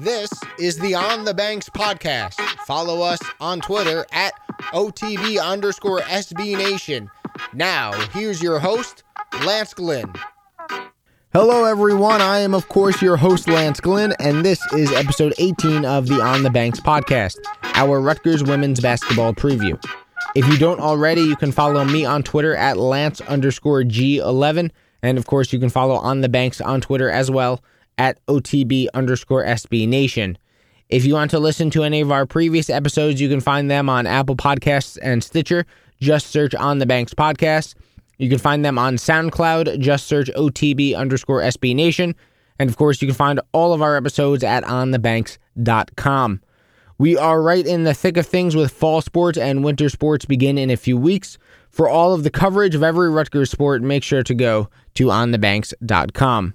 This is the On the Banks podcast. Follow us on Twitter at OTB underscore SB Nation. Now, here's your host, Lance Glynn. Hello, everyone. I am, of course, your host, Lance Glynn, and this is episode 18 of the On the Banks podcast, our Rutgers women's basketball preview. If you don't already, you can follow me on Twitter at Lance underscore G11. And of course, you can follow On the Banks on Twitter as well at OTB underscore SB Nation. If you want to listen to any of our previous episodes, you can find them on Apple Podcasts and Stitcher. Just search On the Banks Podcast. You can find them on SoundCloud. Just search OTB underscore SB Nation. And of course, you can find all of our episodes at onthebanks.com. We are right in the thick of things with fall sports and winter sports begin in a few weeks. For all of the coverage of every Rutgers sport, make sure to go to onthebanks.com.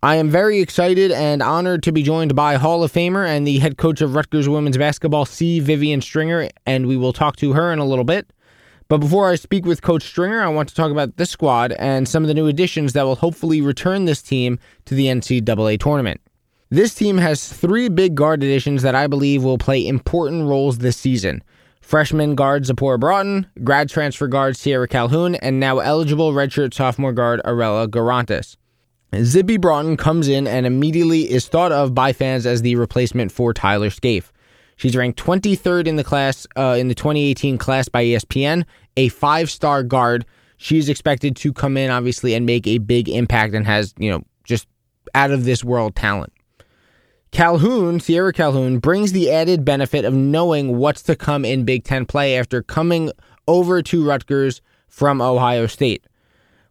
I am very excited and honored to be joined by Hall of Famer and the head coach of Rutgers women's basketball, C. Vivian Stringer, and we will talk to her in a little bit. But before I speak with Coach Stringer, I want to talk about this squad and some of the new additions that will hopefully return this team to the NCAA tournament. This team has three big guard additions that I believe will play important roles this season freshman guard Zipporah Broughton, grad transfer guard Sierra Calhoun, and now eligible redshirt sophomore guard Arella Guirantes. Zippy Broughton comes in and immediately is thought of by fans as the replacement for Tyler Scaife. She's ranked 23rd in the class uh, in the 2018 class by ESPN, a five-star guard. She's expected to come in obviously and make a big impact and has, you know, just out of this world talent. Calhoun, Sierra Calhoun, brings the added benefit of knowing what's to come in Big Ten play after coming over to Rutgers from Ohio State.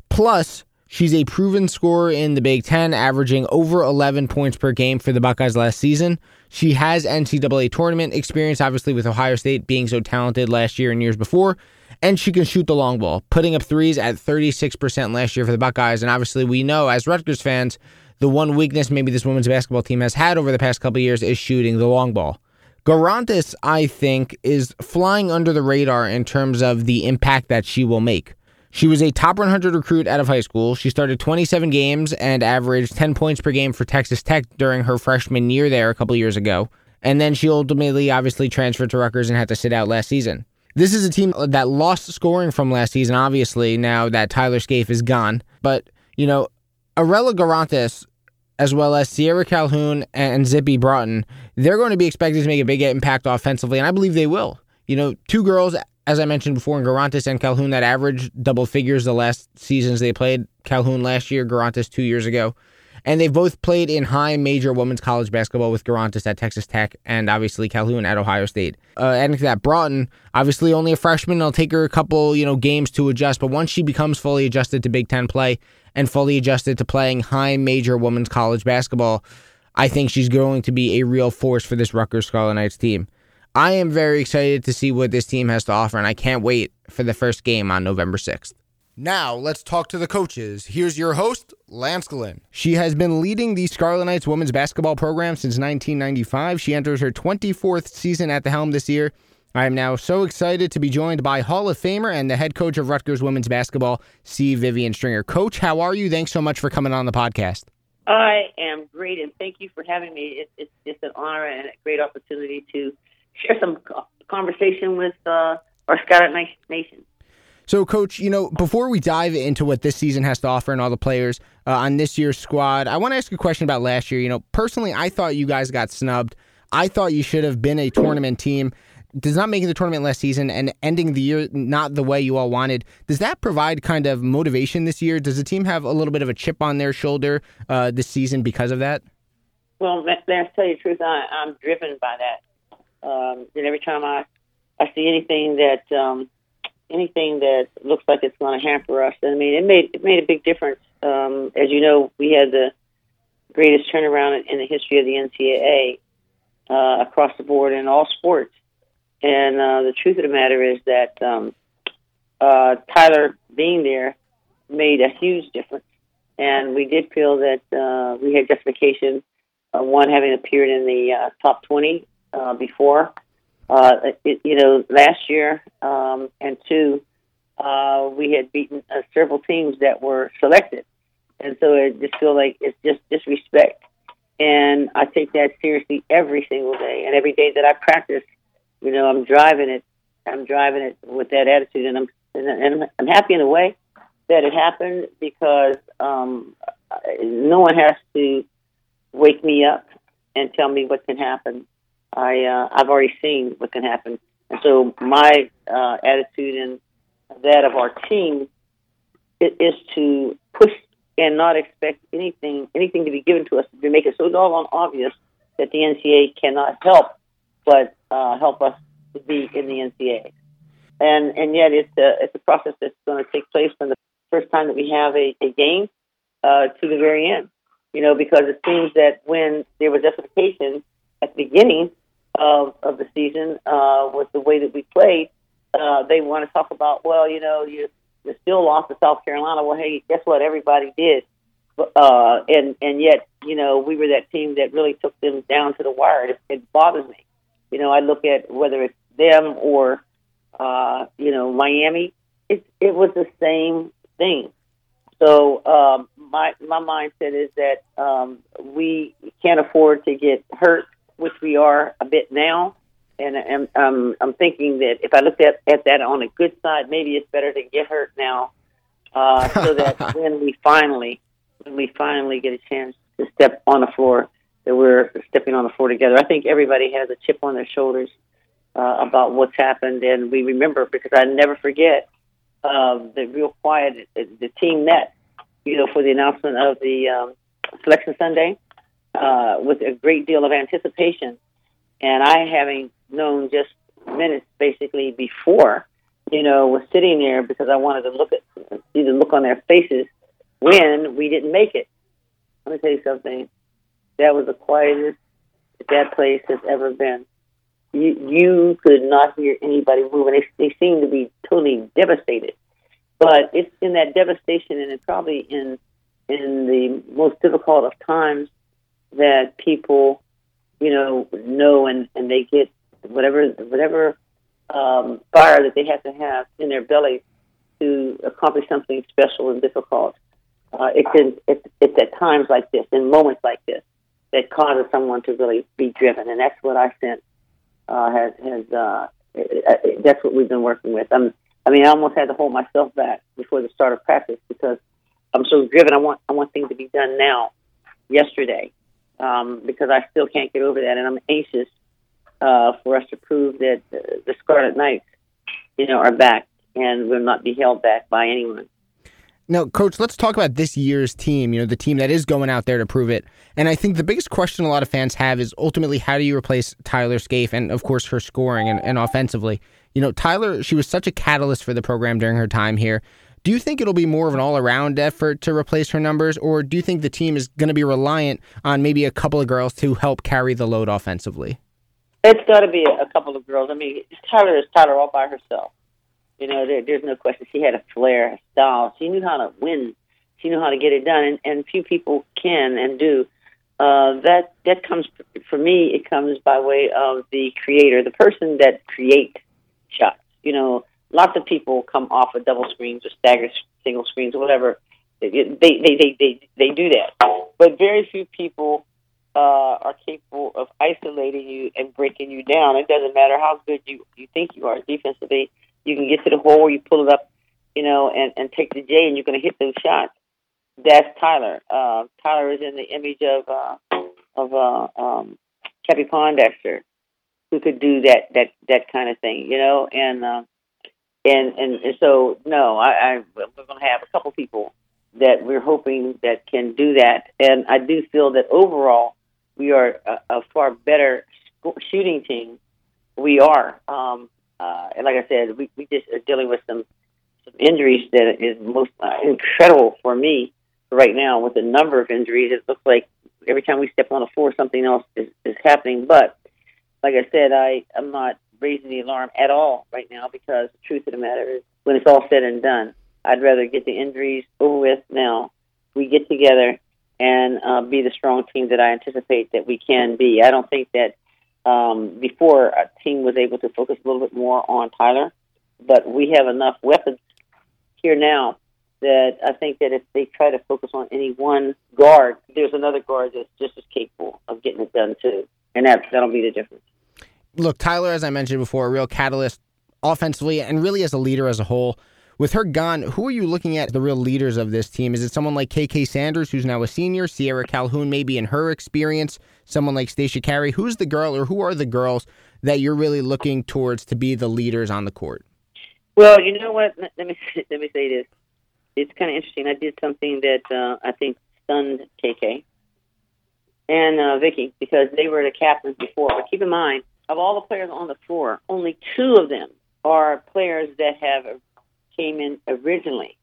Plus, she's a proven scorer in the Big Ten, averaging over 11 points per game for the Buckeyes last season. She has NCAA tournament experience, obviously, with Ohio State being so talented last year and years before. And she can shoot the long ball, putting up threes at 36% last year for the Buckeyes. And obviously, we know as Rutgers fans, the one weakness maybe this women's basketball team has had over the past couple years is shooting the long ball. Guirantes, I think, is flying under the radar in terms of the impact that she will make. She was a top 100 recruit out of high school. She started 27 games and averaged 10 points per game for Texas Tech during her freshman year there a couple years ago. And then she ultimately obviously transferred to Rutgers and had to sit out last season. This is a team that lost scoring from last season, obviously, now that Tyler Scaife is gone. But, you know, Arella Guirantes, as well as Sierra Calhoun and Zippy Broughton, they're going to be expected to make a big impact offensively, and I believe they will. You know, two girls, as I mentioned before, in Guirantes and Calhoun that averaged double figures the last seasons they played. Calhoun last year, Guirantes two years ago. And they've both played in high major women's college basketball with Guirantes at Texas Tech and obviously Calhoun at Ohio State. Uh, adding to that, Broughton, obviously only a freshman. It'll take her a couple, you know, games to adjust. But once she becomes fully adjusted to Big Ten play and fully adjusted to playing high major women's college basketball, I think she's going to be a real force for this Rutgers Scarlet Knights team. I am very excited to see what this team has to offer, and I can't wait for the first game on November 6th. Now, let's talk to the coaches. Here's your host, Lance Glynn. She has been leading the Scarlet Knights women's basketball program since 1995. She enters her 24th season at the helm this year. I am now so excited to be joined by Hall of Famer and the head coach of Rutgers women's basketball, C. Vivian Stringer. Coach, how are you? Thanks so much for coming on the podcast. I am great, and thank you for having me. It's, it's just an honor and a great opportunity to share some conversation with uh, our Scarlet Nation. So, Coach, you know, before we dive into what this season has to offer and all the players uh, on this year's squad, I want to ask a question about last year. You know, personally, I thought you guys got snubbed. I thought you should have been a tournament team. Does not making the tournament last season and ending the year not the way you all wanted, does that provide kind of motivation this year? Does the team have a little bit of a chip on their shoulder uh, this season because of that? Well, let's tell you the truth, I, I'm driven by that. Um, and every time I, I see anything that um, anything that looks like it's going to hamper us. I mean, it made it made a big difference. Um, as you know, we had the greatest turnaround in, in the history of the NCAA uh, across the board in all sports. And uh, the truth of the matter is that um, uh, Tyler being there made a huge difference. And we did feel that uh, we had justification, uh, one, having appeared in the uh, top 20 uh, before, uh, it, you know, last year, um, and two, uh, we had beaten uh, several teams that were selected, and so I just feel like it's just disrespect and I take that seriously every single day. And every day that I practice, you know, I'm driving it. I'm driving it with that attitude, and I'm and I'm, happy in a way that it happened because um, no one has to wake me up and tell me what can happen. I uh, I've already seen what can happen, and so my uh, attitude and that of our team is to push and not expect anything anything to be given to us to make it so doggone obvious that the NCAA cannot help but uh, help us to be in the NCAA. And and yet it's a it's a process that's going to take place from the first time that we have a, a game uh, to the very end. You know, because it seems that when there was justification at the beginning of, of the season uh, with the way that we played, uh, they want to talk about, well, you know, you you still lost to South Carolina. Well, hey, guess what? Everybody did, uh, and and yet, you know, we were that team that really took them down to the wire. It, it bothers me. You know, I look at whether it's them or uh, you know Miami. It it was the same thing. So um, my my mindset is that um, we can't afford to get hurt, which we are a bit now. And I'm, um, I'm thinking that if I looked at, at that on a good side, maybe it's better to get hurt now, uh, so that when we finally when we finally get a chance to step on the floor, that we're stepping on the floor together. I think everybody has a chip on their shoulders uh, about what's happened, and we remember because I never forget uh, the real quiet. The team met, you know, for the announcement of the um, selection Sunday uh, with a great deal of anticipation, and I having known just minutes basically before, you know, was sitting there because I wanted to look at see the look on their faces when we didn't make it. Let me tell you something. That was the quietest that place has ever been you you could not hear anybody move, and they they seemed to be totally devastated. But it's in that devastation, and it's probably in in the most difficult of times that people, you know, know and and they get whatever whatever um, fire that they have to have in their belly to accomplish something special and difficult. Uh, it's in it's, it's at times like this, in moments like this, that causes someone to really be driven, and that's what I sense uh, has has uh, that's what we've been working with. I'm, I mean, I almost had to hold myself back before the start of practice because I'm so driven. I want I want things to be done now, yesterday, um, because I still can't get over that, and I'm anxious uh, for us to prove that uh, the Scarlet Knights, you know, are back and will not be held back by anyone. Now, coach, let's talk about this year's team, you know, the team that is going out there to prove it. And I think the biggest question a lot of fans have is ultimately how do you replace Tyler Scaife and, of course, her scoring and, and offensively? You know, Tyler, she was such a catalyst for the program during her time here. Do you think it'll be more of an all around effort to replace her numbers, or do you think the team is going to be reliant on maybe a couple of girls to help carry the load offensively? It's got to be a couple of girls. I mean, Tyler is Tyler all by herself. You know, there, there's no question. She had a flair, a style. She knew how to win. She knew how to get it done, and, and few people can and do. Uh, that that comes for me. It comes by way of the creator, the person that creates shots. You know, lots of people come off of double screens or staggered single screens or whatever. They they they they they, do that, but very few people uh, are capable of isolating you and breaking you down. It doesn't matter how good you you think you are defensively you can get to the hole, you pull it up, you know, and, and take the J, and you're going to hit those shots. That's Tyler. Uh, Tyler is in the image of uh, of uh, um, Cappie Pondexter, who could do that that that kind of thing, you know, and uh, and, and and so no, I, I we're going to have a couple people that we're hoping that can do that, and I do feel that overall we are a, a far better shooting team. We are. Um, uh, and like I said, we, we just are dealing with some, some injuries that is most uh, incredible for me right now with the number of injuries. It looks like every time we step on the floor, something else is, is happening. But like I said, I am not raising the alarm at all right now because the truth of the matter is, when it's all said and done, I'd rather get the injuries over with now. We get together and uh, be the strong team that I anticipate that we can be. I don't think that um, before our team was able to focus a little bit more on Tyler, but we have enough weapons here now that I think that if they try to focus on any one guard, there's another guard that's just as capable of getting it done too, and that that'll be the difference. Look, Tyler, as I mentioned before, a real catalyst offensively and really as a leader as a whole. With her gone, who are you looking at the real leaders of this team? Is it someone like KK Sanders, who's now a senior, Sierra Calhoun, maybe in her experience, someone like Stasha Carey? Who's the girl or who are the girls that you're really looking towards to be the leaders on the court? Well, you know what? Let me let me say this. It's kind of interesting. I did something that uh, I think stunned KK and uh, Vicky because they were the captains before. But keep in mind, of all the players on the floor, only two of them are players that have came in originally.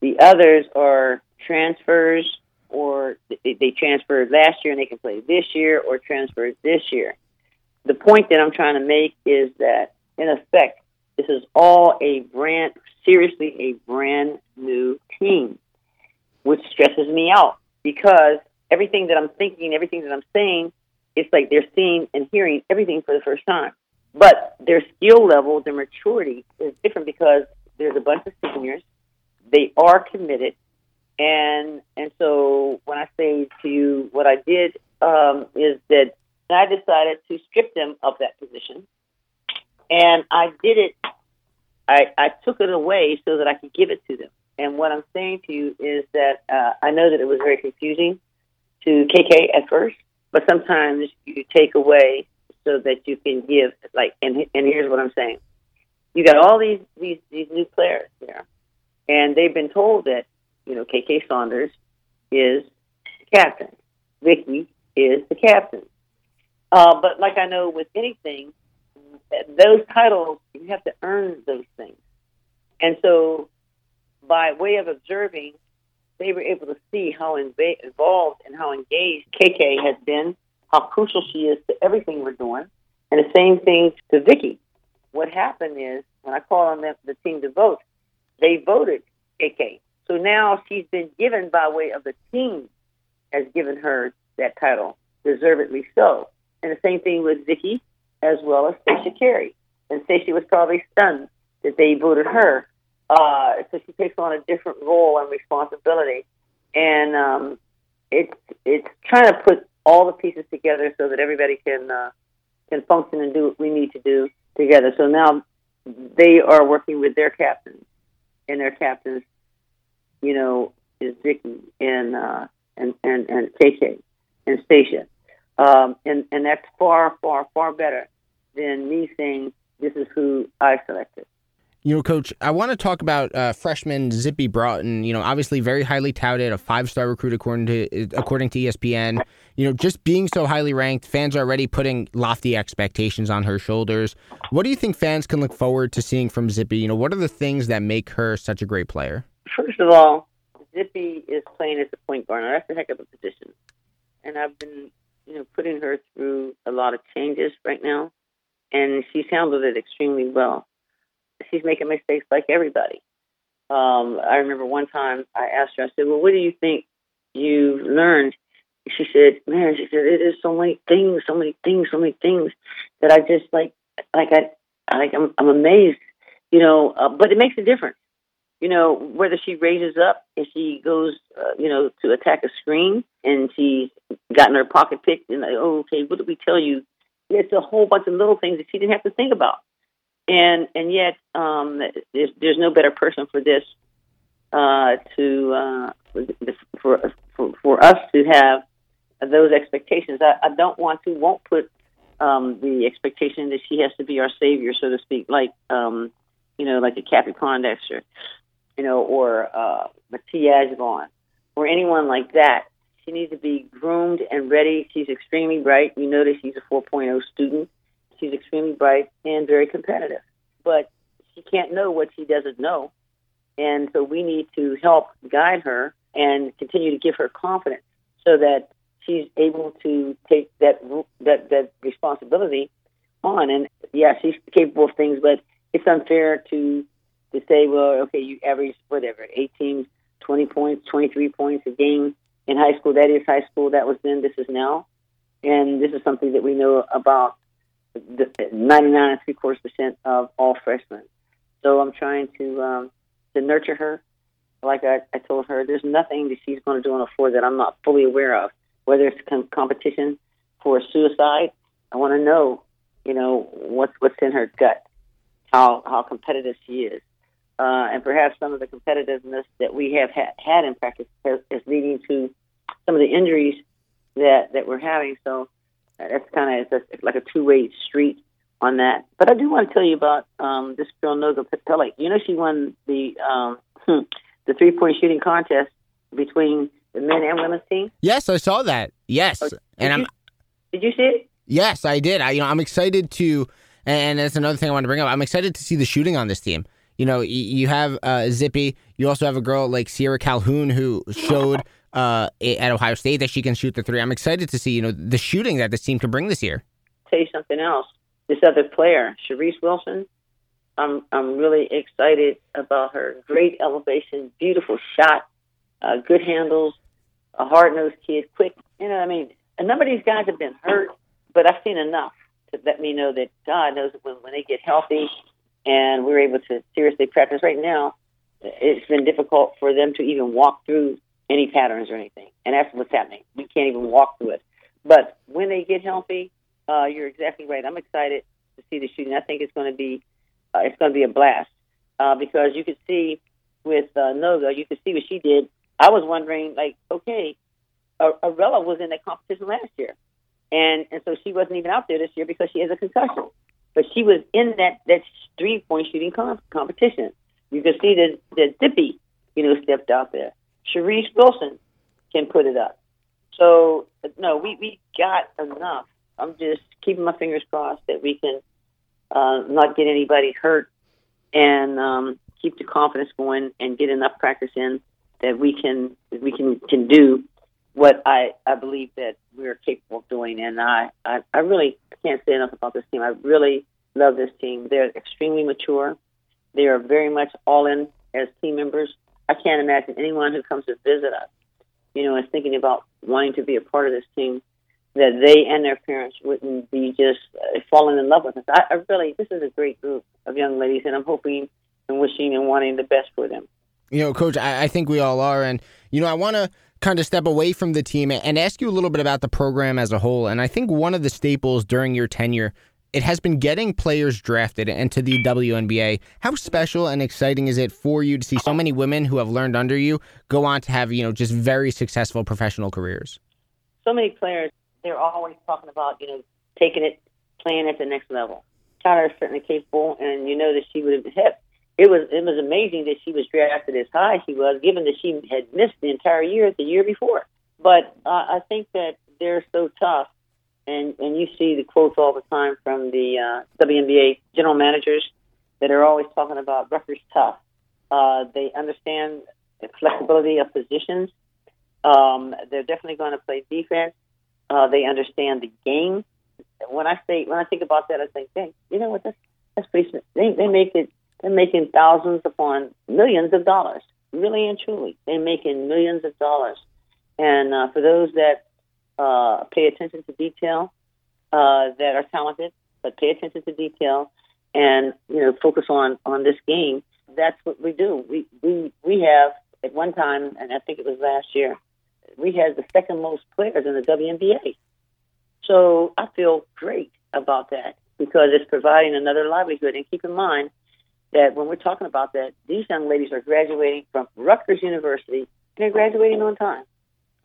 The others are transfers or they, transferred last year and they can play this year or transferred this year. The point that I'm trying to make is that, in effect, this is all a brand, seriously, a brand new team, which stresses me out because everything that I'm thinking, everything that I'm saying, it's like they're seeing and hearing everything for the first time. But their skill level, their maturity is different because there's a bunch of seniors. They are committed, and and so when I say to you, what I did um, is that I decided to strip them of that position, and I did it. I, I took it away so that I could give it to them. And what I'm saying to you is that uh, I know that it was very confusing to KK at first, but sometimes you take away so that you can give. Like, and and here's what I'm saying: you got all these these these new players there, and they've been told that you know KK Sanders is captain, Vicky is the captain. Uh, but like I know with anything, those titles you have to earn those things, and so by way of observing, they were able to see how inv- involved and how engaged KK has been, how crucial she is to everything we're doing, and the same thing to Vicky what happened is when I called on the, the team to vote, they voted KK. So now she's been given by way of the team has given her that title, deservedly so. And the same thing with Vicky as well as Stasha Carey. And Stasha was probably stunned that they voted her. Uh, so she takes on a different role and responsibility. And um, it's it's trying to put all the pieces together so that everybody can uh, can function and do what we need to do together. So now they are working with their captains, and their captains, you know, is Vicky and uh, and and and KK and Stasha, um, and and that's far far far better than me saying this is who I selected. You know, Coach, I want to talk about uh, freshman Zippy Broughton. You know, obviously very highly touted, a five-star recruit according to according to ESPN. You know, just being so highly ranked, fans are already putting lofty expectations on her shoulders. What do you think fans can look forward to seeing from Zippy? You know, what are the things that make her such a great player? First of all, Zippy is playing as a point guard. Now, that's a heck of a position, and I've been, you know, putting her through a lot of changes right now, and she's handled it extremely well she's making mistakes like everybody. Um, I remember one time I asked her, I said, Well, what do you think you've learned? She said, Man, she said, it is so many things, so many things, so many things that I just like, like I, like I'm, I'm amazed, you know, uh, but it makes a difference. You know, whether she raises up and she goes, uh, you know, to attack a screen and she's gotten her pocket picked and like, oh, okay, what did we tell you? It's a whole bunch of little things that she didn't have to think about and and yet um, there's, there's no better person for this uh, to uh, for, for for us to have those expectations. I, I don't want to won't put um, the expectation that she has to be our savior, so to speak, like um, you know, like a Cappie Pondexter, you know, or uh, Matee Ajavon, or anyone like that. She needs to be groomed and ready. She's extremely bright. You notice she's a 4.0 student. She's extremely bright and very competitive, but she can't know what she doesn't know. And so we need to help guide her and continue to give her confidence so that she's able to take that that that responsibility on. And yeah, she's capable of things, but it's unfair to to say, well, okay, you average whatever, 18, 20 points, 23 points a game in high school. That is high school. That was then. This is now. And this is something that we know about 99 and three quarters percent of all freshmen. So I'm trying to um, to nurture her like I, I told her, there's nothing that she's going to do on the floor that I'm not fully aware of. Whether it's com- competition for suicide, I want to know, you know, what's what's in her gut, how how competitive she is, uh, and perhaps some of the competitiveness that we have ha- had in practice has, is leading to some of the injuries that that we're having. So that's kind of like a two way street on that. But I do want to tell you about um, this girl Noga Peleg. You know, she won the um, the three point shooting contest between the men and women's team. Yes, I saw that. Yes, Oh, and I'm you, did you see it? yes, I did. I you know I'm excited to, and that's another thing I want to bring up. I'm excited to see the shooting on this team. You know, you have uh, Zippy. You also have a girl like Sierra Calhoun who showed uh, at Ohio State that she can shoot the three. I'm excited to see you know the shooting that this team can bring this year. tell you something else. This other player, Sharice Wilson, I'm I'm really excited about her. Great elevation, beautiful shot, uh, good handles, a hard nosed kid, quick. You know, I mean, a number of these guys have been hurt, but I've seen enough to let me know that God knows when when they get healthy, and we're able to seriously practice. Right now, it's been difficult for them to even walk through any patterns or anything, and that's what's happening. We can't even walk through it. But when they get healthy, uh, you're exactly right. I'm excited to see the shooting. I think it's going to be uh, it's going to be a blast uh, because you could see with uh, Noga, you could see what she did. I was wondering, like, okay, Arella was in that competition last year, and and so she wasn't even out there this year because she has a concussion. But she was in that that three point shooting com- competition. You could see that that Zippy, you know, stepped out there. Sharice Wilson can put it up. So no, we we got enough. I'm just keeping my fingers crossed that we can uh, not get anybody hurt and um, keep the confidence going and get enough practice in that we can we can can do what I I believe that we're capable of doing. And I I, I really can't say enough about this team. I really love this team. They're extremely mature. They are very much all in as team members. I can't imagine anyone who comes to visit us, you know, is thinking about wanting to be a part of this team that they and their parents wouldn't be just uh, falling in love with us. I, I really, this is a great group of young ladies, and I'm hoping and wishing and wanting the best for them. You know, Coach, I, I think we all are, and you know, I want to kind of step away from the team and ask you a little bit about the program as a whole. And I think one of the staples during your tenure. It has been getting players drafted into the WNBA. How special and exciting is it for you to see so many women who have learned under you go on to have, you know, just very successful professional careers? So many players, they're always talking about, you know, taking it, playing at the next level. Tyler is certainly capable, and you know that she would have hit. It was it was amazing that she was drafted as high as she was, given that she had missed the entire year the year before. But uh, I think that they're so tough, and and you see the quotes all the time from the uh, WNBA general managers that are always talking about Rutgers tough. Uh, they understand the flexibility of positions. Um, they're definitely going to play defense. Uh, they understand the game. When I say when I think about that, I think, hey, you know what? That's that's pretty. They they make it. They're making thousands upon millions of dollars. Really and truly, they're making millions of dollars. And uh, for those that uh, pay attention to detail, uh, that are talented, but pay attention to detail, and you know, focus on on this game. That's what we do. We we we have at one time, and I think it was last year, we had the second most players in the WNBA. So I feel great about that because it's providing another livelihood. And keep in mind that when we're talking about that, these young ladies are graduating from Rutgers University and they're graduating on time.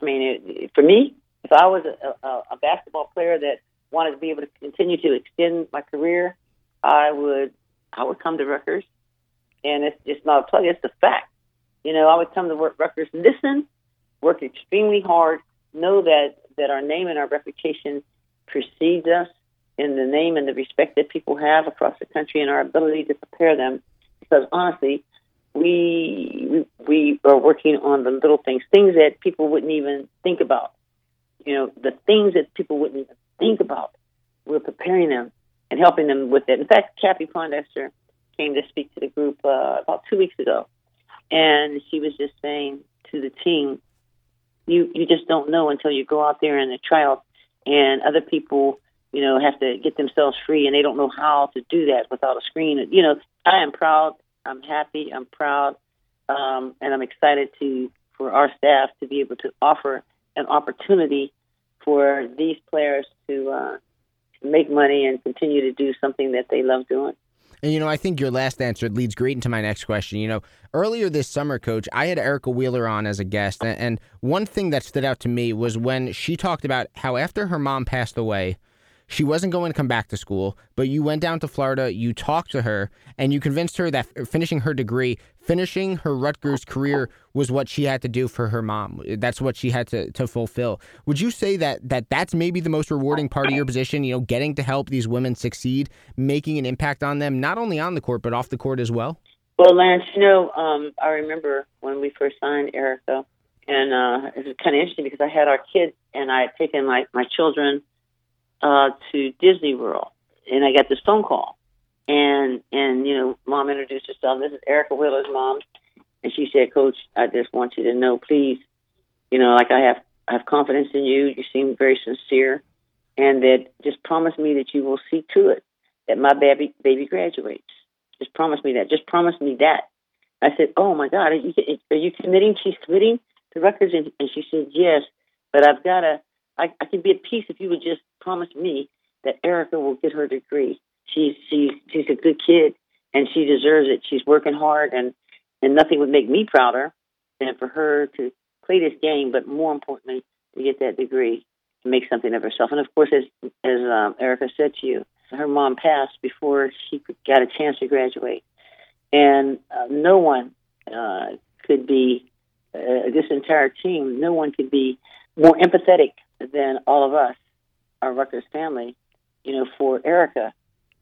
I mean, it, for me, if I was a, a, a basketball player that wanted to be able to continue to extend my career, I would I would come to Rutgers, and it's just not a plug; it's a fact. You know, I would come to work Rutgers, listen, work extremely hard, know that that our name and our reputation precedes us in the name and the respect that people have across the country, and our ability to prepare them. Because honestly, we we are working on the little things, things that people wouldn't even think about. You know, the things that people wouldn't even think about. We're preparing them and helping them with it. In fact, Cappie Pondexter came to speak to the group uh, about two weeks ago, and she was just saying to the team, "You you just don't know until you go out there in the trial, and other people." You know, have to get themselves free, and they don't know how to do that without a screen. You know, I am proud I'm happy. I'm proud um, and I'm excited to for our staff to be able to offer an opportunity for these players to uh, make money and continue to do something that they love doing. And you know, I think your last answer leads great into my next question. You know, earlier this summer, Coach, I had Erica Wheeler on as a guest, and one thing that stood out to me was when she talked about how after her mom passed away, she wasn't going to come back to school, but you went down to Florida, you talked to her, and you convinced her that finishing her degree, finishing her Rutgers career was what she had to do for her mom. That's what she had to, to fulfill. Would you say that, that that's maybe the most rewarding part of your position, you know, getting to help these women succeed, making an impact on them, not only on the court, but off the court as well? Well, Lance, you know, um, I remember when we first signed Erica, and uh, it was kind of interesting because I had our kids and I had taken like my children – uh, to Disney World, and I got this phone call, and and you know, mom introduced herself. This is Erica Wheeler's mom, and she said, "Coach, I just want you to know, please, you know, like I have I have confidence in you. You seem very sincere, and that just promise me that you will see to it that my baby baby graduates. Just promise me that. Just promise me that." I said, "Oh my God, are you, are you committing? She's committing to Rutgers," and, and she said, "Yes, but I've got to." I, I can be at peace if you would just promise me that Erica will get her degree. She's she's she's a good kid and she deserves it. She's working hard and and nothing would make me prouder than for her to play this game, but more importantly, to get that degree and make something of herself. And of course, as as um, Erica said to you, her mom passed before she got a chance to graduate, and uh, no one uh, could be uh, this entire team. No one could be more empathetic than all of us, our Rutgers family, you know, for Erica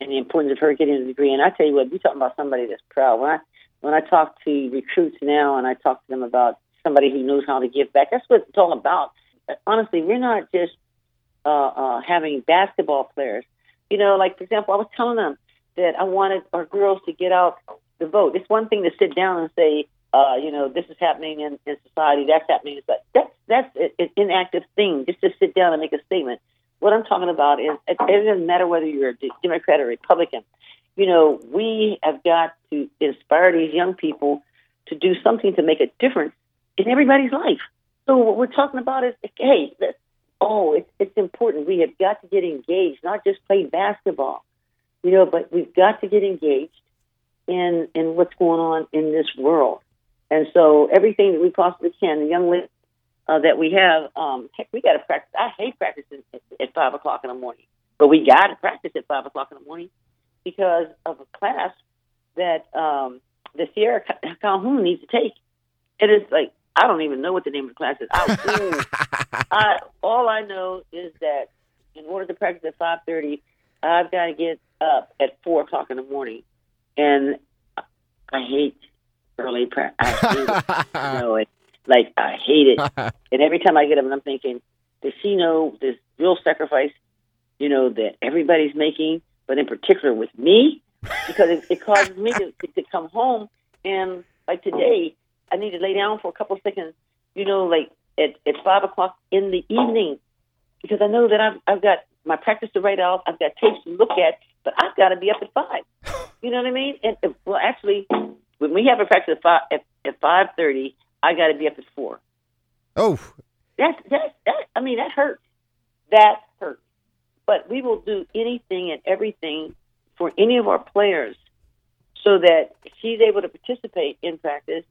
and the importance of her getting a degree. And I tell you what, you're talking about somebody that's proud. When I when I talk to recruits now and I talk to them about somebody who knows how to give back, that's what it's all about. Honestly, we're not just uh, uh, having basketball players. You know, like for example, I was telling them that I wanted our girls to get out the vote. It's one thing to sit down and say, uh, you know, this is happening in, in society, that's happening. But that's that's an inactive thing. Just to sit down and make a statement. What I'm talking about is it, it doesn't matter whether you're a Democrat or Republican. You know, we have got to inspire these young people to do something to make a difference in everybody's life. So what we're talking about is, hey, oh, it's, it's important. We have got to get engaged, not just play basketball, you know, but we've got to get engaged in in what's going on in this world. And so everything that we possibly can, the young lady uh, that we have, um, heck, we got to practice. I hate practicing at, at five o'clock in the morning, but we got to practice at five o'clock in the morning because of a class that um, the Sierra Calhoun needs to take. It is like I don't even know what the name of the class is. I, I, all I know is that in order to practice at five thirty, I've got to get up at four o'clock in the morning, and I hate early practice. I hate it. you know, it, like I hate it. and every time I get up, and I'm thinking, does she know this real sacrifice? You know that everybody's making, but in particular with me, because it, it causes me to, to come home and like today, I need to lay down for a couple of seconds. You know, like at at five o'clock in the evening, because I know that I've I've got my practice to write out, I've got tapes to look at, but I've got to be up at five. You know what I mean? And well, actually, when we have a practice at five at, at five thirty, I got to be up at four. Oh, that's that that. I mean, that hurts. That hurts. But we will do anything and everything for any of our players so that she's able to participate in practice.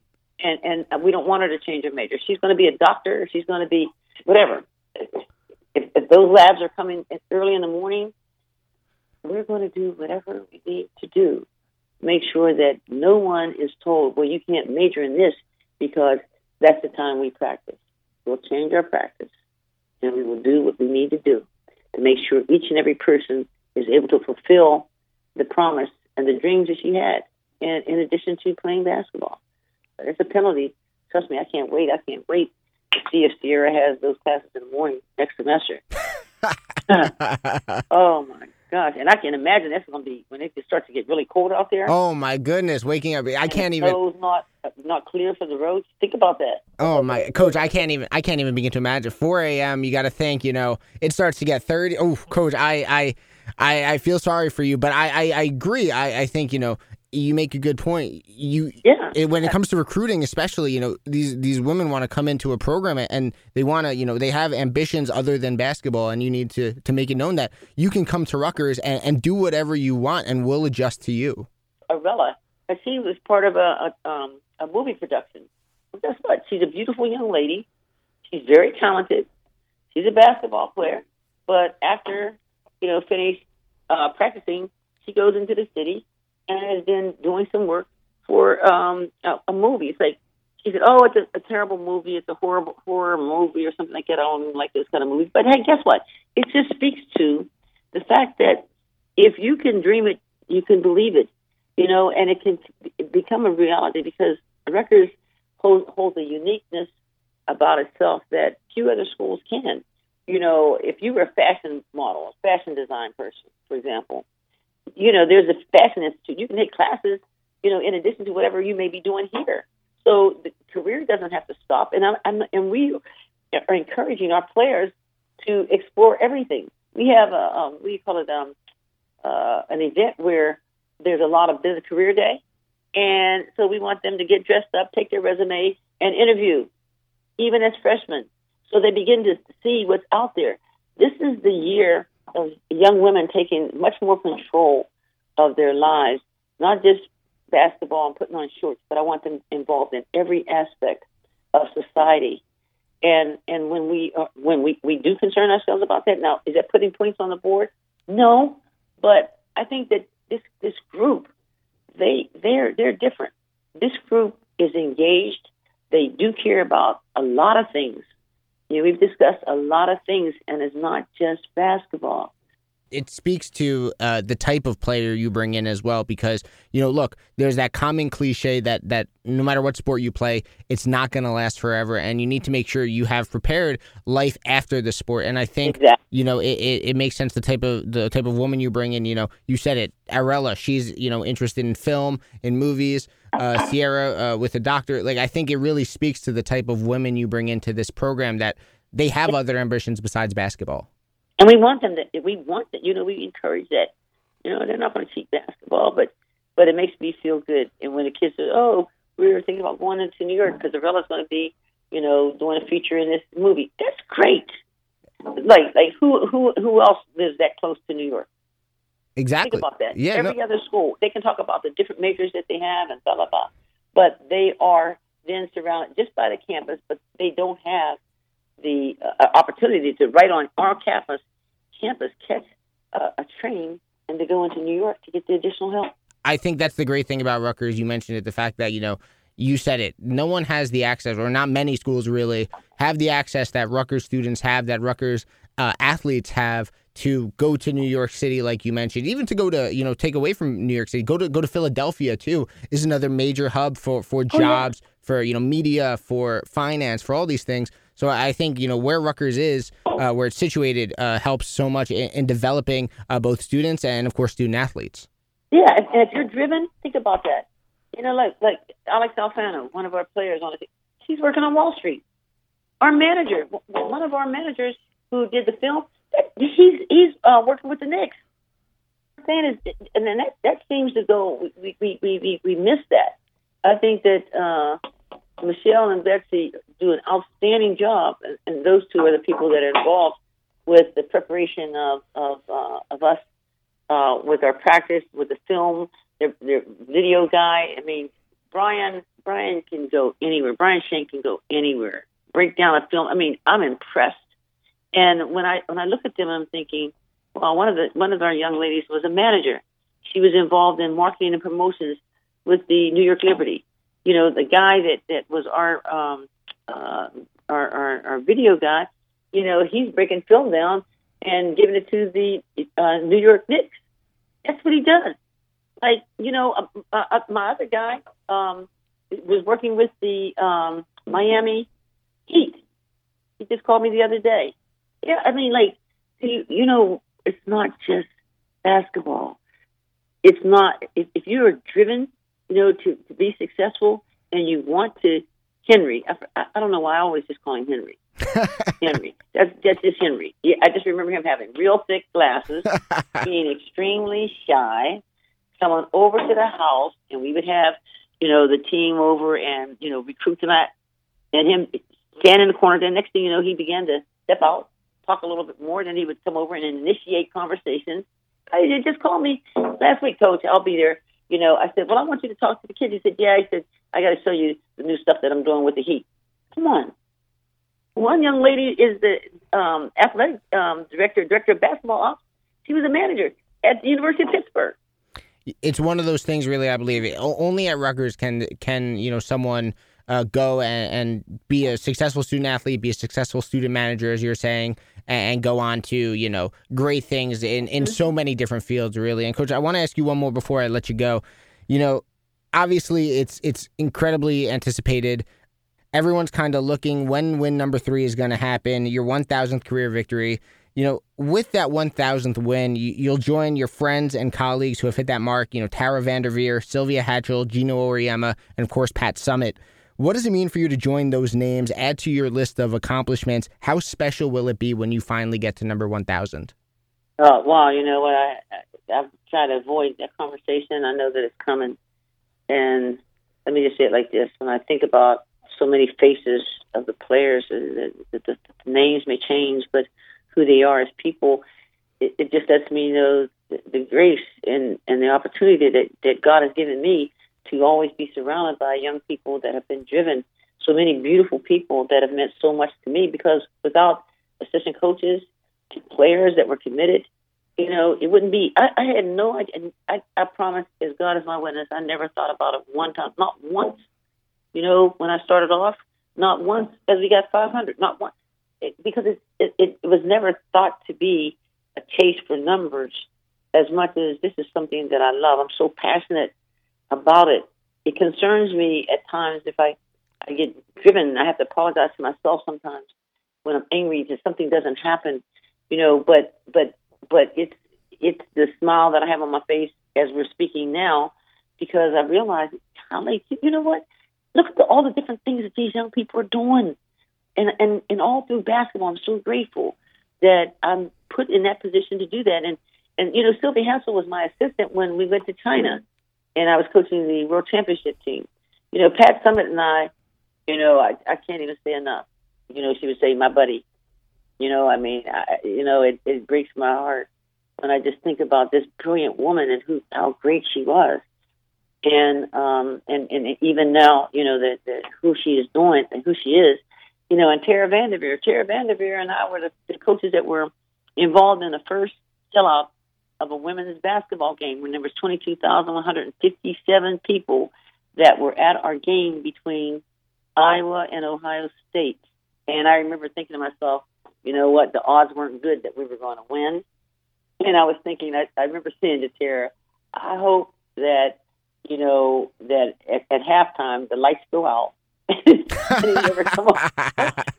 And and we don't want her to change her major. She's going to be a doctor. She's going to be whatever. If, if those labs are coming early in the morning, we're going to do whatever we need to do make sure that no one is told, well, you can't major in this because that's the time we practice. We'll change our practice and we will do what we need to do to make sure each and every person is able to fulfill the promise and the dreams that she had, and in addition to playing basketball. It's a penalty. Trust me, I can't wait. I can't wait to see if Sierra has those classes in the morning next semester. oh my gosh, and I can imagine that's going to be when it starts to get really cold out there. Oh my goodness, waking up! I can't even. not not clear for the roads. Think about that. Oh my, coach, I can't even. I can't even begin to imagine. 4 a.m. You got to think. You know, it starts to get 30. Oh, coach, I I I, I feel sorry for you, but I I, I agree. I I think you know you make a good point. You Yeah. it, when it comes to recruiting, especially, you know, these these women want to come into a program and they want to, you know, they have ambitions other than basketball, and you need to to make it known that you can come to Rutgers and, and do whatever you want, and we'll adjust to you. Arella, and she was part of a a, um, a movie production. Well, guess what? She's a beautiful young lady. She's very talented. She's a basketball player, but after you know finished uh, practicing, she goes into the city and has been doing some work for um, a, a movie. It's like she said, "Oh, it's a, a terrible movie. It's a horrible horror movie or something like that. I don't like this kind of movies." But hey, guess what? It just speaks to the fact that if you can dream it, you can believe it. You know, and it can become a reality because Rutgers holds, holds a uniqueness about itself that few other schools can. You know, if you were a fashion model, a fashion design person, for example, you know, there's a fashion institute. You can take classes, you know, in addition to whatever you may be doing here. So the career doesn't have to stop. And I'm, I'm and we are encouraging our players to explore everything. We have a um, what do you call it? Um, uh, an event where there's a lot of business career day, and so we want them to get dressed up, take their resume, and interview, even as freshmen, so they begin to see what's out there. This is the year of young women taking much more control of their lives, not just basketball and putting on shorts, but I want them involved in every aspect of society. And and when we uh, when we, we do concern ourselves about that, now is that putting points on the board? No, but I think that this this group they they're they're different. This group is engaged. They do care about a lot of things. You know, we've discussed a lot of things, and it's not just basketball it speaks to uh, the type of player you bring in as well because you know look there's that common cliche that that no matter what sport you play it's not going to last forever and you need to make sure you have prepared life after the sport and i think exactly. you know it, it, it, makes sense the type of the type of woman you bring in you know you said it arella she's you know interested in film in movies uh, sierra uh, with a doctor like i think it really speaks to the type of women you bring into this program that they have other ambitions besides basketball and we want them to. We want that. You know, we encourage that. You know, they're not going to cheat basketball, but but it makes me feel good. And when the kids say, "Oh, we were thinking about going into New York because Arella's going to be, you know, doing a feature in this movie," that's great. Like like who who who else lives that close to New York? Exactly. Think about that. Yeah. Every no. other school, they can talk about the different majors that they have and blah blah blah, but they are then surrounded just by the campus, but they don't have the uh, opportunity to right on our campus campus catch a, a train and to go into New York to get the additional help. I think that's the great thing about Rutgers. You mentioned it, the fact that, you know, you said it. No one has the access, or not many schools really have the access that Rutgers students have, that Rutgers uh, athletes have to go to New York City, like you mentioned, even to go to, you know, take away from New York City, go to go to Philadelphia too, is another major hub for for jobs, oh, yeah. for you know, media, for finance, for all these things. So I think you know where Rutgers is, uh, where it's situated, uh, helps so much in, in developing uh, both students and of course student athletes. Yeah, and, if you're driven, think about that. You know, like like Alex Alfano, one of our players on it, he's working on Wall Street. Our manager, one of our managers who did the film, he's he's uh, working with the Knicks. I'm saying is, and then that that seems to go. We we we we, we miss that. I think that uh, Michelle and Betsy do an outstanding job, and, and those two are the people that are involved with the preparation of of, uh, of us uh, with our practice with the film, their, their video guy. I mean, Brian Brian can go anywhere. Brian Shank can go anywhere. Break down a film. I mean, I'm impressed. And when I when I look at them, I'm thinking, well, one of the one of our young ladies was a manager. She was involved in marketing and promotions with the New York Liberty. You know, the guy that that was our um, uh, our, our our video guy. You know, he's breaking film down and giving it to the uh, New York Knicks. That's what he does. Like you know, uh, uh, my other guy um, was working with the um, Miami Heat. He just called me the other day. Yeah, I mean, like you, you know, it's not just basketball. It's not if, if you are driven, you know, to, to be successful and you want to. Henry, I, I don't know why I always just call him Henry. Henry, that's that's just Henry. Yeah, I just remember him having real thick glasses, being extremely shy, someone over to the house, and we would have, you know, the team over and you know recruit them at, and him stand in the corner. Then next thing you know, he began to step out, talk a little bit more. Then he would come over and initiate conversations. I just called me last week, Coach. I'll be there. You know, I said, well, I want you to talk to the kids. He said, yeah. He said, I got to show you the new stuff that I'm doing with the Heat. Come on. One young lady is the um, athletic um, director, director of basketball ops. She was a manager at the University of Pittsburgh. It's one of those things, really. I believe only at Rutgers can can you know someone uh, go and, and, be a successful student athlete, be a successful student manager, as you're saying, and, and go on to you know great things in in mm-hmm. so many different fields, really. And coach, I want to ask you one more before I let you go. You know, obviously it's it's incredibly anticipated. Everyone's kind of looking when win number three is going to happen. Your 1,000th career victory. You know, with that 1,000th win, you, will join your friends and colleagues who have hit that mark. You know, Tara Vanderveer, Sylvia Hatchell, Geno Auriemma, and of course Pat Summitt. What does it mean for you to join those names, add to your list of accomplishments? How special will it be when you finally get to number 1,000? Oh, wow. You know what? I, I've tried to avoid that conversation. I know that it's coming. And let me just say it like this: when I think about so many faces of the players, uh, the, the, the, the names may change, but who they are as people, it, it just lets me know the, the grace and and the opportunity that that God has given me to always be surrounded by young people that have been driven. So many beautiful people that have meant so much to me because without assistant coaches, players that were committed, you know, it wouldn't be. I, I had no idea. I, I promise, as God is my witness, I never thought about it one time, not once. You know, when I started off, not once as we got 500, not once, it, because it, it it was never thought to be a chase for numbers as much as this is something that I love. I'm so passionate about it. It concerns me at times if I I get driven. I have to apologize to myself sometimes when I'm angry that something doesn't happen. You know, but but but it's it's the smile that I have on my face as we're speaking now because I realize many you know what look at the, all the different things that these young people are doing and and and all through basketball I'm so grateful that I'm put in that position to do that and and you know Sylvia Hatchell was my assistant when we went to China and I was coaching the world championship team. You know Pat Summitt and I you know I I can't even say enough. You know she would say my buddy. You know, I mean, I, you know, it, it breaks my heart when I just think about this brilliant woman and who how great she was, and um, and and even now, you know, that that who she is doing and who she is, you know, and Tara Vanderveer, Tara Vanderveer, and I were the, the coaches that were involved in the first sellout of a women's basketball game when there was 22,157 people that were at our game between Iowa and Ohio State. And I remember thinking to myself, you know what, the odds weren't good that we were going to win. And I was thinking, I, I remember saying to Tara, I hope that, you know, that at, at halftime the lights go out. and never come on.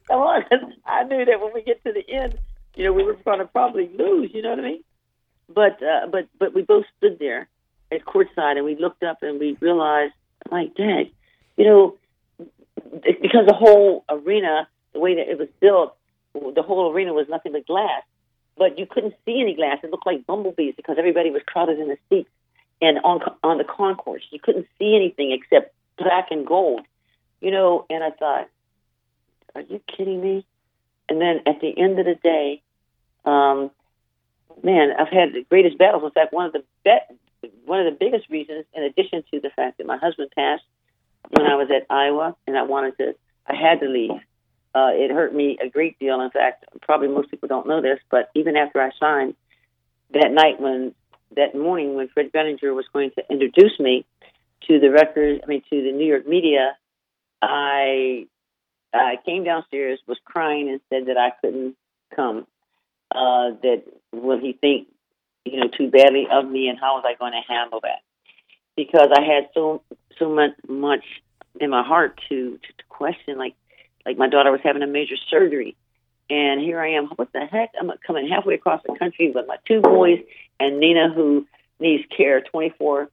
come on. I knew that when we get to the end, you know, we were going to probably lose, you know what I mean? But, uh, but, but we both stood there at courtside and we looked up and we realized, like, dang, you know, because the whole arena, the way that it was built, the whole arena was nothing but glass, but you couldn't see any glass. It looked like bumblebees because everybody was crowded in the seats and on on the concourse. You couldn't see anything except black and gold, you know. And I thought, are you kidding me? And then at the end of the day, um, man, I've had the greatest battles. In fact, one of the be- one of the biggest reasons, in addition to the fact that my husband passed when I was at Iowa, and I wanted to, I had to leave uh, it hurt me a great deal. In fact, probably most people don't know this, but even after I signed, that night when that morning when Fred Gruninger was going to introduce me to the record, I mean to the New York media, I I came downstairs, was crying, and said that I couldn't come. Uh, that will he think, you know, too badly of me, and how was I going to handle that? Because I had so so much much in my heart to to, to question, like like my daughter was having a major surgery, and here I am. What the heck? I'm coming halfway across the country with my two boys and Nina, who needs care 24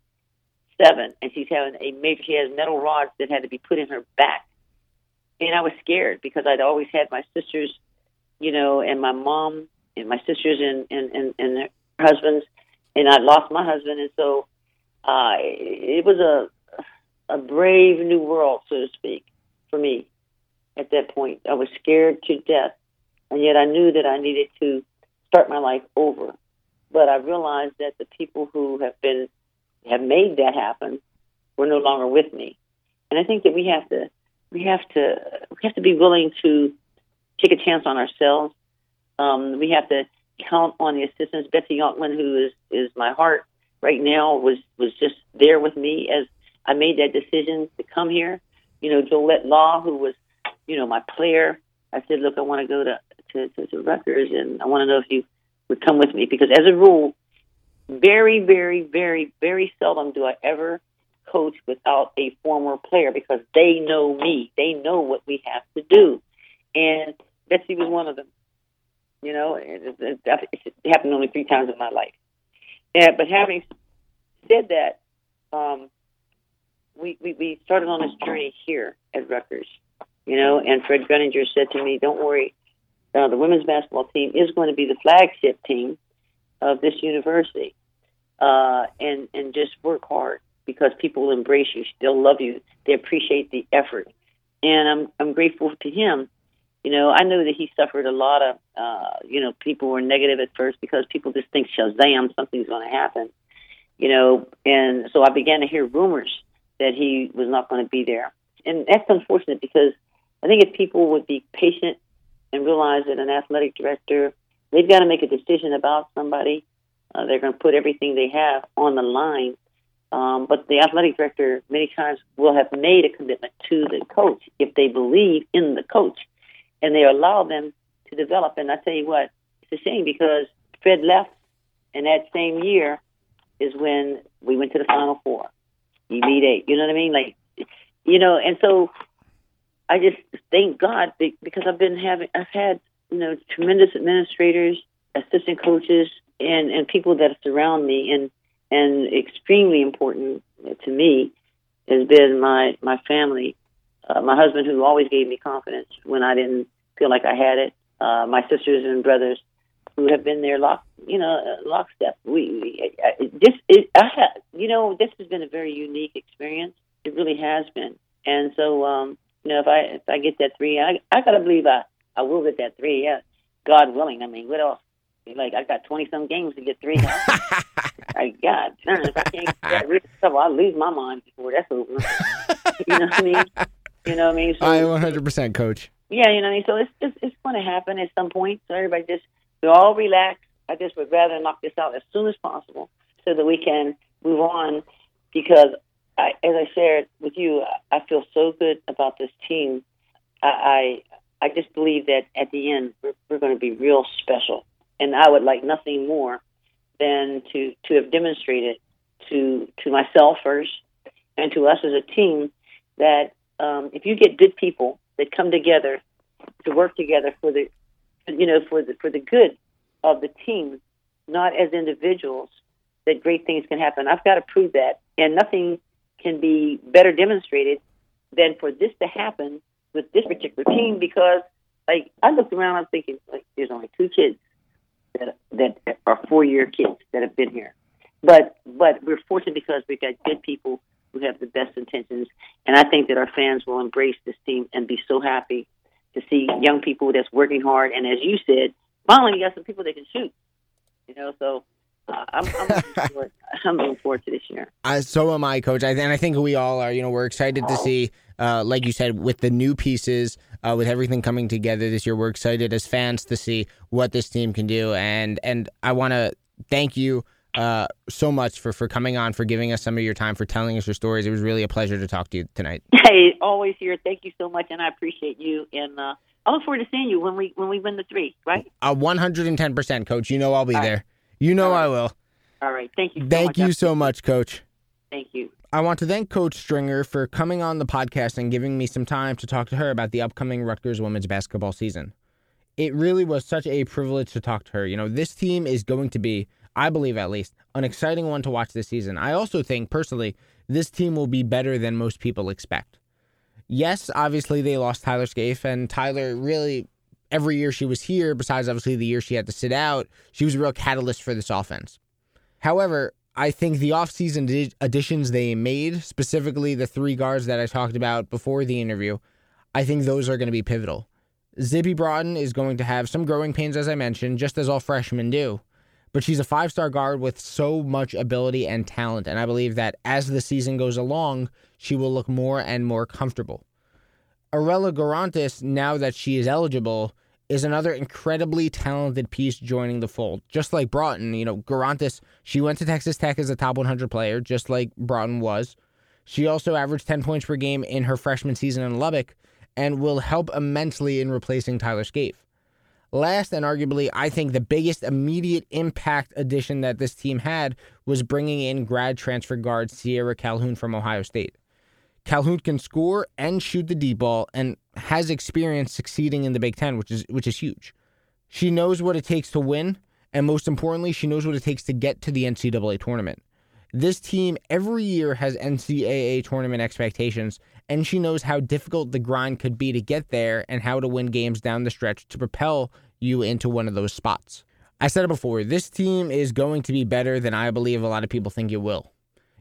seven, and she's having a major. She has metal rods that had to be put in her back, and I was scared because I'd always had my sisters, you know, and my mom and my sisters and and and, and their husbands, and I lost my husband, and so. uh, it was a a brave new world, so to speak, for me. At that point, I was scared to death, and yet I knew that I needed to start my life over. But I realized that the people who have been have made that happen were no longer with me, and I think that we have to we have to we have to be willing to take a chance on ourselves. Um, we have to count on the assistance. Betsy Yonkman, who is is my heart right now, was was just there with me as I made that decision to come here. You know, Jolette Law, who was you know my player. I said, look, I want to go to to, to, to Rutgers, and I want to know if you would come with me because, as a rule, very, very, very, very seldom do I ever coach without a former player because they know me. They know what we have to do. And Betsy was one of them. You know, it, it, it happened only three times in my life. Yeah, but having said that, um, we, we, we started on this journey here at Rutgers, you know, and Fred Gruninger said to me, don't worry, uh, the women's basketball team is going to be the flagship team of this university. Uh, and, and just work hard because people will embrace you. They'll love you. They appreciate the effort. And I'm, I'm grateful to him. You know, I know that he suffered a lot of, uh, you know, people were negative at first because people just think Shazam, something's going to happen. You know, and so I began to hear rumors that he was not going to be there. And that's unfortunate because I think if people would be patient and realize that an athletic director, they've got to make a decision about somebody. Uh, they're going to put everything they have on the line. Um, but the athletic director many times will have made a commitment to the coach if they believe in the coach and they allow them to develop. And I tell you what, it's a shame because Fred left, and that same year is when we went to the Final Four, You Elite Eight. You know what I mean? Like, you know, and so I just thank God because I've been having, I've had, you know, tremendous administrators, assistant coaches, and and people that surround me, and and extremely important to me has been my my family, uh, my husband who always gave me confidence when I didn't feel like I had it, uh, my sisters and brothers who have been there lock you know uh, lockstep. We, we uh, this it, I have you know this has been a very unique experience. It really has been, and so um, you know if I if I get that three, I I gotta believe I I will get that three. Yeah, God willing. I mean, what else? Like I got twenty some games to get three. I God darn, if I can't get that real I'll lose my mind before that's over. you know what I mean? You know what I mean? So, I 100 percent coach. Yeah, you know what I mean. So it's it's, it's going to happen at some point. So everybody just we all relax. I just would rather knock this out as soon as possible so that we can move on because I, as I shared with you, I feel so good about this team. I I, I just believe that at the end we're, we're going to be real special, and I would like nothing more than to to have demonstrated to to myself first and to us as a team that um, if you get good people that come together to work together for the you know for the for the good of the team, not as individuals, that great things can happen. I've got to prove that, and nothing can be better demonstrated than for this to happen with this particular team because like I looked around, I'm thinking like there's only two kids that that are four year kids that have been here. But but we're fortunate because we've got good people who have the best intentions, and I think that our fans will embrace this team and be so happy to see young people that's working hard. And as you said, finally you got some people that can shoot. You know, so uh, I'm, I'm, looking forward, I'm looking forward to this year. Uh, so am I, Coach. I, and I think we all are. You know, we're excited to see, uh, like you said, with the new pieces, uh, with everything coming together this year. We're excited as fans to see what this team can do. And and I want to thank you uh, so much for, for coming on, for giving us some of your time, for telling us your stories. It was really a pleasure to talk to you tonight. Hey, always here. Thank you so much, and I appreciate you. And uh, I look forward to seeing you when we when we win the three. Right? Uh, one hundred and ten percent, Coach. You know I'll be All there. right. You know right. I will. All right. Thank you. So Thank much. you so much, Coach. Thank you. I want to thank Coach Stringer for coming on the podcast and giving me some time to talk to her about the upcoming Rutgers women's basketball season. It really was such a privilege to talk to her. You know, this team is going to be, I believe at least, an exciting one to watch this season. I also think, personally, this team will be better than most people expect. Yes, obviously they lost Tyler Scaife, and Tyler really, every year she was here, besides obviously the year she had to sit out, she was a real catalyst for this offense. However, I think the offseason additions they made, specifically the three guards that I talked about before the interview, I think those are going to be pivotal. Zippy Broughton is going to have some growing pains, as I mentioned, just as all freshmen do. But she's a five star guard with so much ability and talent. And I believe that as the season goes along, she will look more and more comfortable. Arella Guirantes, now that she is eligible, is another incredibly talented piece joining the fold. Just like Broughton, you know, Garantis, she went to Texas Tech as a top 100 player, just like Broughton was. She also averaged 10 points per game in her freshman season in Lubbock and will help immensely in replacing Tyler Scaife. Last and arguably, I think the biggest immediate impact addition that this team had was bringing in grad transfer guard Sierra Calhoun from Ohio State. Calhoun can score and shoot the deep ball and has experience succeeding in the Big Ten, which is which is huge. She knows what it takes to win, and most importantly, she knows what it takes to get to the NCAA tournament. This team every year has NCAA tournament expectations, and she knows how difficult the grind could be to get there and how to win games down the stretch to propel you into one of those spots. I said it before, this team is going to be better than I believe a lot of people think it will.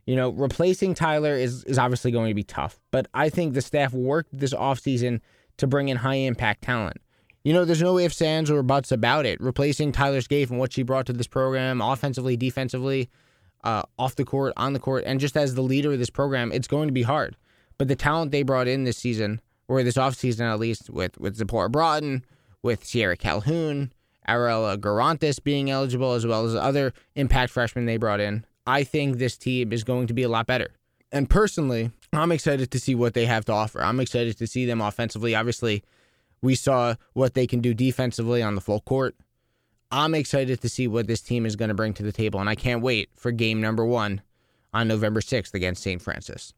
You know, replacing Tyler is, is obviously going to be tough, but I think the staff worked this offseason to bring in high impact talent. You know, there's no ifs, ands, or buts about it. Replacing Tyler Scaife and what she brought to this program, offensively, defensively, uh, off the court, on the court, and just as the leader of this program, it's going to be hard. But the talent they brought in this season, or this offseason at least, with, with Zipporah Broughton, with Sierra Calhoun, Arella Guirantes being eligible, as well as other impact freshmen they brought in, I think this team is going to be a lot better. And personally, I'm excited to see what they have to offer. I'm excited to see them offensively. Obviously, we saw what they can do defensively on the full court. I'm excited to see what this team is going to bring to the table, and I can't wait for game number one on November 6th against St. Francis.